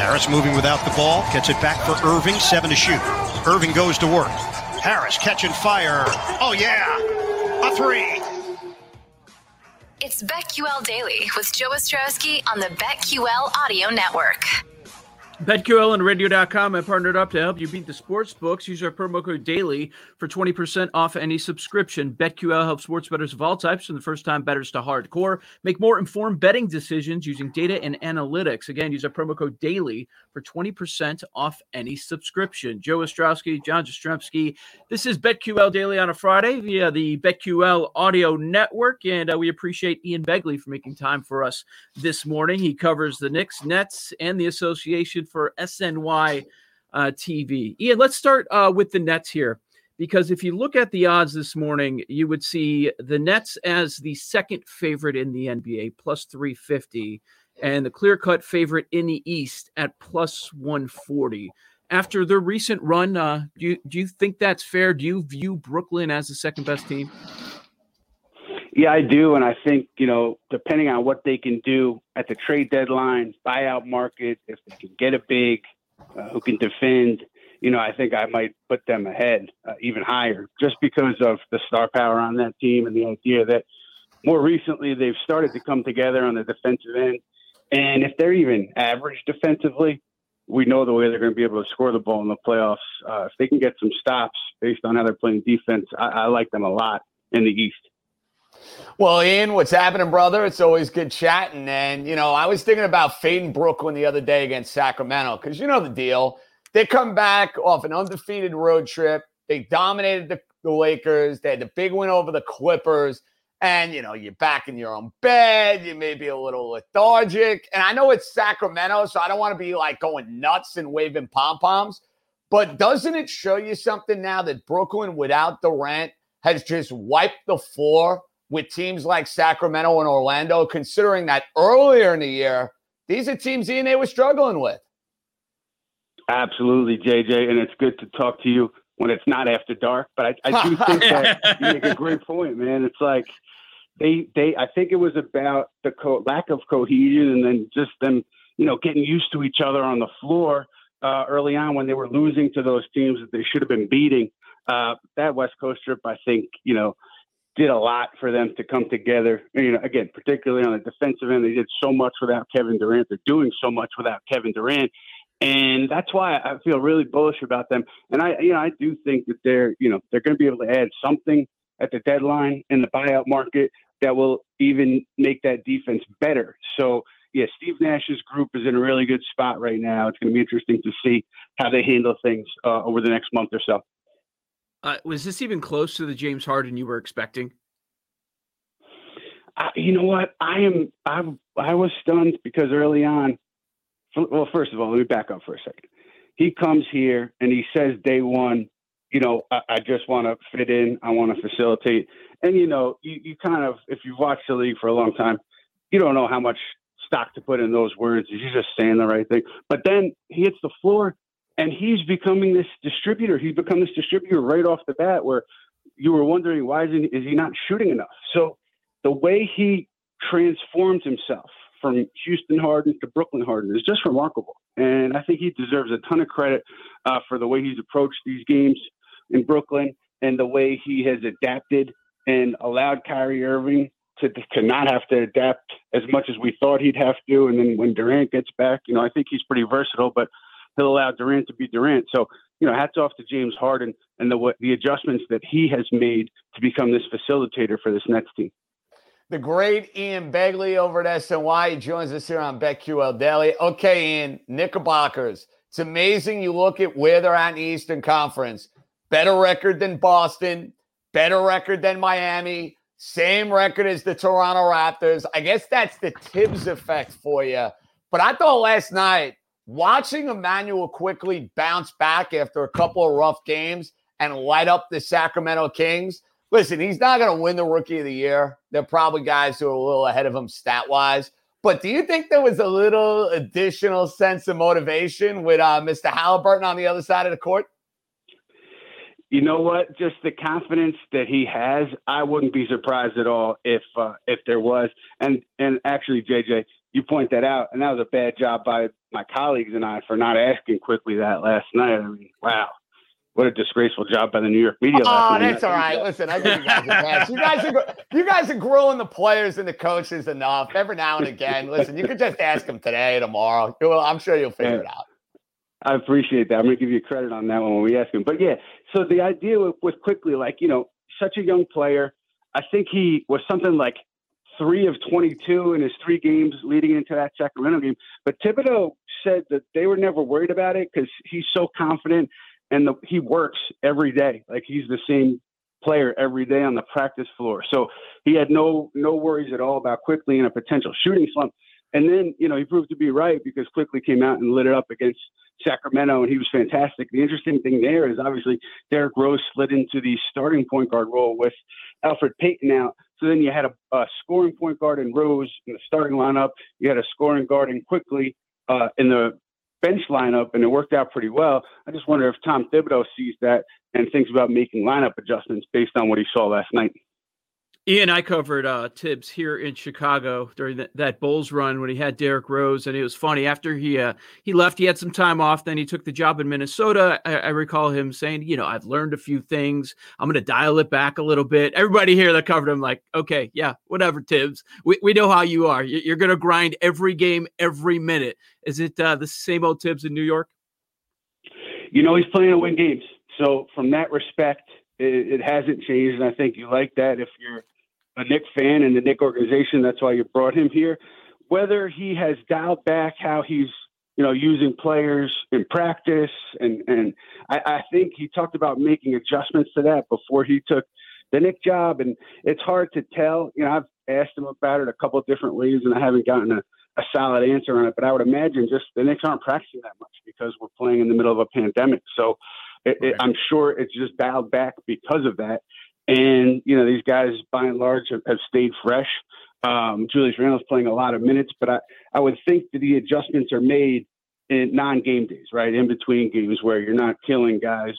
Harris moving without the ball, gets it back for Irving, seven to shoot. Irving goes to work. Harris catching fire. Oh, yeah. A three. It's BetQL Daily with Joe Ostrowski on the BetQL Audio Network. BetQL and radio.com have partnered up to help you beat the sports books. Use our promo code DAILY for 20% off any subscription. BetQL helps sports bettors of all types, from the first time bettors to hardcore, make more informed betting decisions using data and analytics. Again, use our promo code DAILY for 20% off any subscription. Joe Ostrowski, John Jastremski. This is BetQL Daily on a Friday via the BetQL Audio Network, and uh, we appreciate Ian Begley for making time for us this morning. He covers the Knicks, Nets, and the association for SNY uh, TV. Ian, let's start uh, with the Nets here. Because if you look at the odds this morning, you would see the Nets as the second favorite in the NBA, plus 350, and the clear cut favorite in the East at plus 140. After their recent run, uh, do, you, do you think that's fair? Do you view Brooklyn as the second best team? Yeah, I do. And I think, you know, depending on what they can do at the trade deadline, buyout market, if they can get a big uh, who can defend, you know, I think I might put them ahead uh, even higher just because of the star power on that team and the idea that more recently they've started to come together on the defensive end. And if they're even average defensively, we know the way they're going to be able to score the ball in the playoffs. Uh, if they can get some stops based on how they're playing defense, I, I like them a lot in the East. Well, Ian, what's happening, brother? It's always good chatting. And, you know, I was thinking about fading Brooklyn the other day against Sacramento because you know the deal. They come back off an undefeated road trip. They dominated the, the Lakers. They had the big win over the Clippers. And, you know, you're back in your own bed. You may be a little lethargic. And I know it's Sacramento, so I don't want to be like going nuts and waving pom poms. But doesn't it show you something now that Brooklyn without Durant has just wiped the floor with teams like Sacramento and Orlando, considering that earlier in the year, these are teams they were struggling with. Absolutely, JJ, and it's good to talk to you when it's not after dark. But I, I do think that you make a great point, man. It's like they they I think it was about the co- lack of cohesion and then just them you know getting used to each other on the floor uh, early on when they were losing to those teams that they should have been beating. Uh, that West Coast trip, I think, you know, did a lot for them to come together. You know, again, particularly on the defensive end, they did so much without Kevin Durant. They're doing so much without Kevin Durant, and that's why I feel really bullish about them. And I, you know, I do think that they're, you know, they're going to be able to add something at the deadline in the buyout market that will even make that defense better. So. Yeah, Steve Nash's group is in a really good spot right now. It's going to be interesting to see how they handle things uh, over the next month or so. Uh, was this even close to the James Harden you were expecting? Uh, you know what? I am. I I was stunned because early on. Well, first of all, let me back up for a second. He comes here and he says day one, you know, I, I just want to fit in. I want to facilitate. And you know, you, you kind of, if you've watched the league for a long time, you don't know how much stock to put in those words. He's just saying the right thing. But then he hits the floor and he's becoming this distributor. He's become this distributor right off the bat, where you were wondering why is he, is he not shooting enough? So the way he transforms himself from Houston Harden to Brooklyn Harden is just remarkable, and I think he deserves a ton of credit uh, for the way he's approached these games in Brooklyn and the way he has adapted and allowed Kyrie Irving to, to not have to adapt as much as we thought he'd have to. And then when Durant gets back, you know, I think he's pretty versatile, but he'll allow Durant to be Durant. So, you know, hats off to James Harden and the the adjustments that he has made to become this facilitator for this next team. The great Ian Begley over at SNY joins us here on BetQL Daily. Okay, Ian, Knickerbockers. It's amazing you look at where they're at in the Eastern Conference. Better record than Boston, better record than Miami, same record as the Toronto Raptors. I guess that's the Thibs effect for you. But I thought last night watching Immanuel Quickley bounce back after a couple of rough games and light up the Sacramento Kings. Listen, he's not going to win the rookie of the year. There are probably guys who are a little ahead of him stat wise. But do you think there was a little additional sense of motivation with uh, Mr. Halliburton on the other side of the court? you know what? Just the confidence that he has, I wouldn't be surprised at all if uh, if there was. And and actually, JJ, you point that out, and that was a bad job by my colleagues and I for not asking Quickley that last night. I mean, wow. What a disgraceful job by the New York media. Oh, that's all right. Listen, I give you guys a pass. You guys are you guys are grilling the players and the coaches enough every now and again. Listen, you could just ask them today, tomorrow. I'm sure you'll figure it out. I appreciate that. I'm going to give you credit on that one when we ask him. But yeah, so the idea was Quickley like, you know, such a young player, I think he was something like three of 22 in his three games leading into that Sacramento game. But Thibodeau said that they were never worried about it because he's so confident and the, he works every day. Like he's the same player every day on the practice floor. So he had no no worries at all about Quickley in a potential shooting slump. And then, you know, he proved to be right because Quickley came out and lit it up against Sacramento, and he was fantastic. The interesting thing there is obviously Derrick Rose slid into the starting point guard role with Elfrid Payton out. So then you had a, a scoring point guard in Rose in the starting lineup. You had a scoring guard in Quickley uh, in the bench lineup, and it worked out pretty well. I just wonder if Tom Thibodeau sees that and thinks about making lineup adjustments based on what he saw last night. Ian, I covered uh, Thibs here in Chicago during that, that Bulls run when he had Derrick Rose, and it was funny. After he uh, he left, he had some time off. Then he took the job in Minnesota. I, I recall him saying, "You know, I've learned a few things. I'm going to dial it back a little bit." Everybody here that covered him, like, "Okay, yeah, whatever, Thibs. We we know how you are. You're going to grind every game, every minute." Is it uh, the same old Thibs in New York? You know, he's playing to win games. So from that respect, it, it hasn't changed, and I think you like that if you're a Knick fan and the Knick organization. That's why you brought him here. Whether he has dialed back how he's you know using players in practice, and and I, I think he talked about making adjustments to that before he took the Knick job, and it's hard to tell. You know, I've asked him about it a couple of different ways, and I haven't gotten a, a solid answer on it. But I would imagine just the Knicks aren't practicing that much because we're playing in the middle of a pandemic. So it, it, I'm sure it's just dialed back because of that. And, you know, these guys by and large have, have stayed fresh. Um, Julius Randle's playing a lot of minutes, but I, I would think that the adjustments are made in non game days, right? In between games where you're not killing guys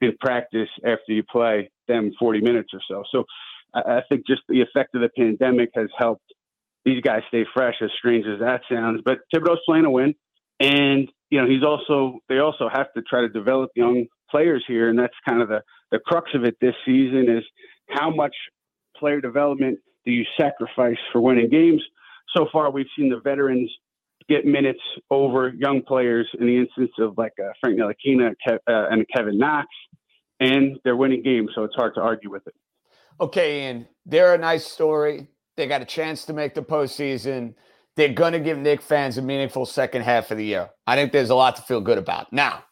in practice after you play them 40 minutes or so. So I, I think just the effect of the pandemic has helped these guys stay fresh, as strange as that sounds. But Thibodeau's playing a win. And, you know, he's also, they also have to try to develop young players here. And that's kind of the, the crux of it this season is how much player development do you sacrifice for winning games? So far, we've seen the veterans get minutes over young players in the instance of like uh, Frank Ntilikina uh, and Kevin Knox, and they're winning games, so it's hard to argue with it. Okay, Ian, they're a nice story. They got a chance to make the postseason. They're going to give Knick fans a meaningful second half of the year. I think there's a lot to feel good about. Now,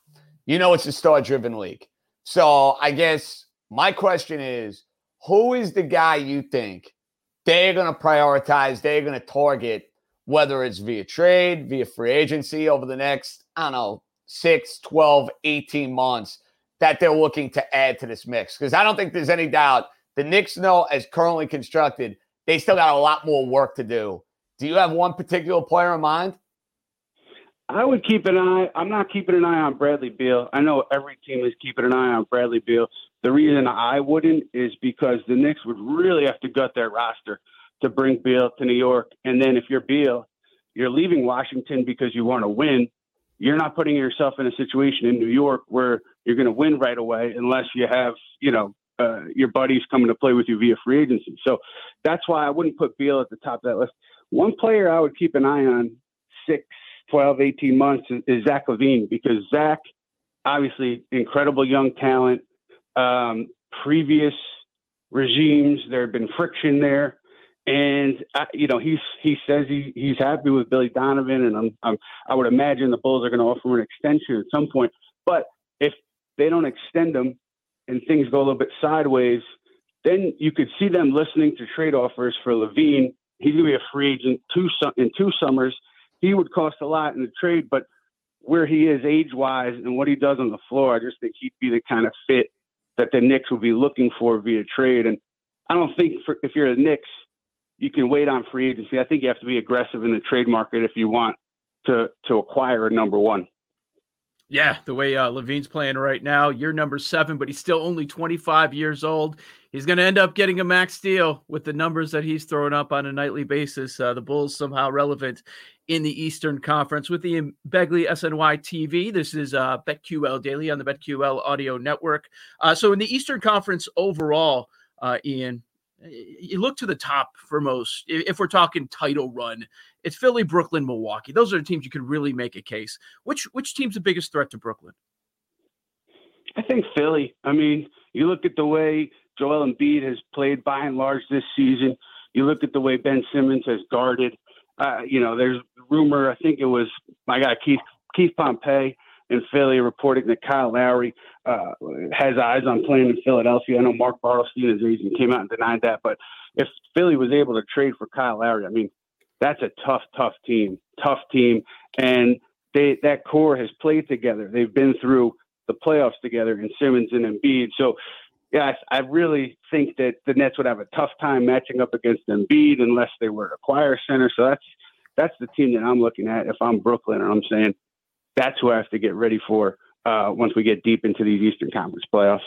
you know it's a star driven league. So I guess my question is who is the guy you think they're going to prioritize, they're going to target, whether it's via trade, via free agency over the next, I don't know, 6, 12, 18 months that they're looking to add to this mix? Because I don't think there's any doubt the Knicks know, as currently constructed, they still got a lot more work to do. Do you have one particular player in mind? I would keep an eye. I'm not keeping an eye on Bradley Beal. I know every team is keeping an eye on Bradley Beal. The reason I wouldn't is because the Knicks would really have to gut their roster to bring Beal to New York. And then if you're Beal, you're leaving Washington because you want to win. You're not putting yourself in a situation in New York where you're going to win right away unless you have, you know, uh, your buddies coming to play with you via free agency. So that's why I wouldn't put Beal at the top of that list. One player I would keep an eye on six 12, 18 months is, Zach LaVine because Zach, obviously, incredible young talent. Um, previous regimes, there had been friction there. And uh, you know he's he says he, he's happy with Billy Donovan, and I'm, I'm I would imagine the Bulls are going to offer an extension at some point. But if they don't extend him and things go a little bit sideways, then you could see them listening to trade offers for Levine. He's going to be a free agent two in two summers he would cost a lot in the trade, but where he is age wise and what he does on the floor, I just think he'd be the kind of fit that the Knicks would be looking for via trade. And I don't think for, if you're the Knicks, you can wait on free agency. I think you have to be aggressive in the trade market if you want to to acquire a number one. Yeah, the way uh, LaVine's playing right now, you're number seven, but he's still only 25 years old. He's going to end up getting a max deal with the numbers that he's throwing up on a nightly basis. Uh, the Bulls somehow relevant in the Eastern Conference with the Begley SNY TV. This is uh, BetQL Daily on the BetQL Audio Network. Uh, so in the Eastern Conference overall, uh, Ian, you look to the top for most. If we're talking title run, it's Philly, Brooklyn, Milwaukee. Those are the teams you could really make a case. Which which team's the biggest threat to Brooklyn? I think Philly. I mean, you look at the way Joel Embiid has played by and large this season. You look at the way Ben Simmons has guarded. Uh, you know, there's rumor. I think it was my guy Keith Keith Pompey in Philly reporting that Kyle Lowry uh, has eyes on playing in Philadelphia. I know Mark Bartelstein has reason came out and denied that, but if Philly was able to trade for Kyle Lowry, I mean, that's a tough, tough team, tough team, and they that core has played together. They've been through the playoffs together in Simmons and Embiid. So, yeah, I, I really think that the Nets would have a tough time matching up against Embiid unless they were to acquire center. So that's that's the team that I'm looking at if I'm Brooklyn, and I'm saying that's who I have to get ready for uh, once we get deep into these Eastern Conference playoffs.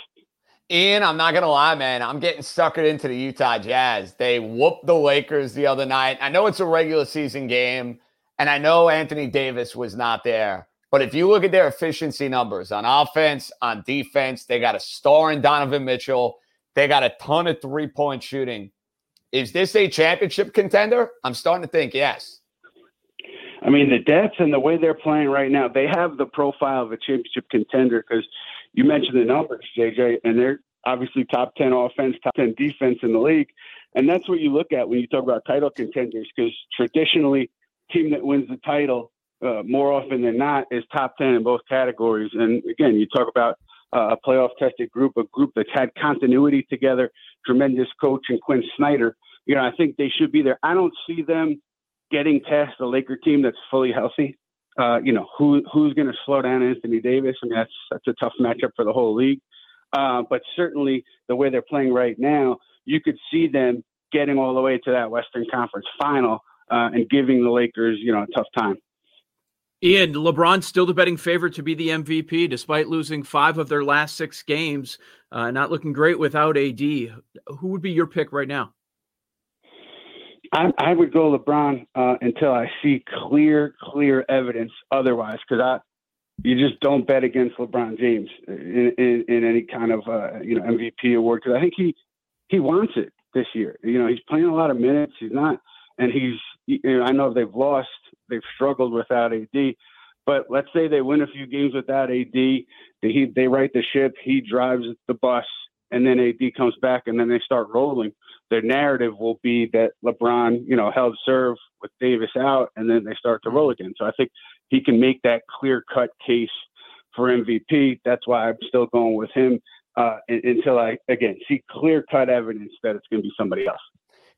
Ian, I'm not gonna lie, man. I'm getting suckered into the Utah Jazz. They whooped the Lakers the other night. I know it's a regular season game, and I know Anthony Davis was not there. But if you look at their efficiency numbers on offense, on defense, they got a star in Donovan Mitchell. They got a ton of three point shooting. Is this a championship contender? I'm starting to think yes. I mean, the depth and the way they're playing right now, they have the profile of a championship contender because you mentioned the numbers, JJ, and they're obviously top 10 offense, top 10 defense in the league. And that's what you look at when you talk about title contenders because traditionally, team that wins the title uh, more often than not is top 10 in both categories. And again, you talk about uh, a playoff tested group, a group that's had continuity together, tremendous coach and Quin Snyder. You know, I think they should be there. I don't see them getting past the Laker team that's fully healthy. Uh, you know, who who's going to slow down Anthony Davis? I mean, that's that's a tough matchup for the whole league. Uh, but certainly, the way they're playing right now, you could see them getting all the way to that Western Conference final uh, and giving the Lakers, you know, a tough time. Ian, LeBron's still the betting favorite to be the MVP, despite losing five of their last six games. Uh, not looking great without AD. Who would be your pick right now? I, I would go LeBron uh, until I see clear, clear evidence otherwise, because I, you just don't bet against LeBron James in, in, in any kind of uh, you know MVP award because I think he he wants it this year. You know, he's playing a lot of minutes. He's not, and he's. You know, I know they've lost, they've struggled without AD, but let's say they win a few games without AD. They he, they right the ship. He drives the bus, and then AD comes back, and then they start rolling their narrative will be that LeBron, you know, held serve with Davis out, and then they start to roll again. So I think he can make that clear cut case for MVP. That's why I'm still going with him uh, until I again see clear cut evidence that it's going to be somebody else.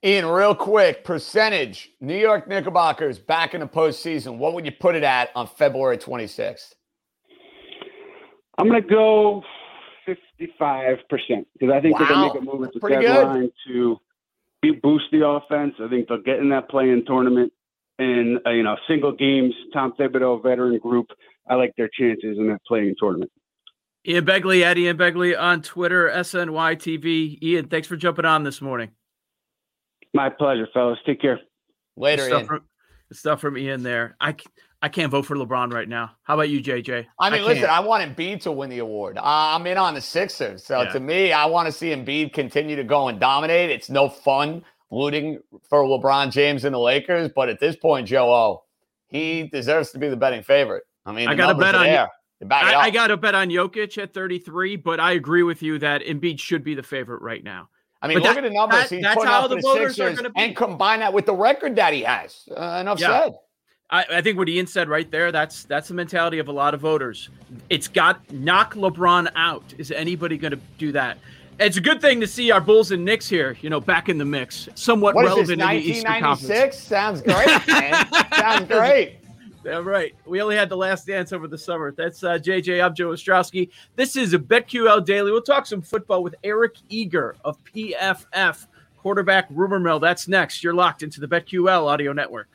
Ian, real quick, percentage New York Knickerbockers back in the postseason. What would you put it at on February 26th? I'm going to go 55% because I think wow. they're going to make a move at the Pretty deadline good. to boost the offense. I think they'll get in that play-in tournament and uh, you know single games. Tom Thibodeau veteran group. I like their chances in that play-in tournament. Ian Begley at Ian Begley on Twitter, SNY TV. Ian, thanks for jumping on this morning. My pleasure, fellas. Take care. Later, stuff from, stuff from Ian there. I I can't vote for LeBron right now. How about you, JJ? I mean, I listen, I want Embiid to win the award. Uh, I'm in on the Sixers. So yeah. to me, I want to see Embiid continue to go and dominate. It's no fun rooting for LeBron James and the Lakers, but at this point, Joe O, he deserves to be the betting favorite. I mean, I got to bet on there. I, I got to bet on Jokic at 33, but I agree with you that Embiid should be the favorite right now. I mean, but look that, at the numbers that, putting up the, the Sixers, and combine that with the record that he has. Uh, enough yeah. said. I, I, think what Ian said right there, that's that's the mentality of a lot of voters. It's got knock LeBron out. Is anybody going to do that? It's a good thing to see our Bulls and Knicks here, you know, back in the mix, somewhat what relevant is this, in the Eastern Conference. Sounds great, man. Sounds great. Yeah, right. We only had the last dance over the summer. That's uh, JJ. I'm Joe Ostrowski. This is a BetQL Daily. We'll talk some football with Eric Eager of PFF, quarterback rumor mill. That's next. You're locked into the BetQL audio network.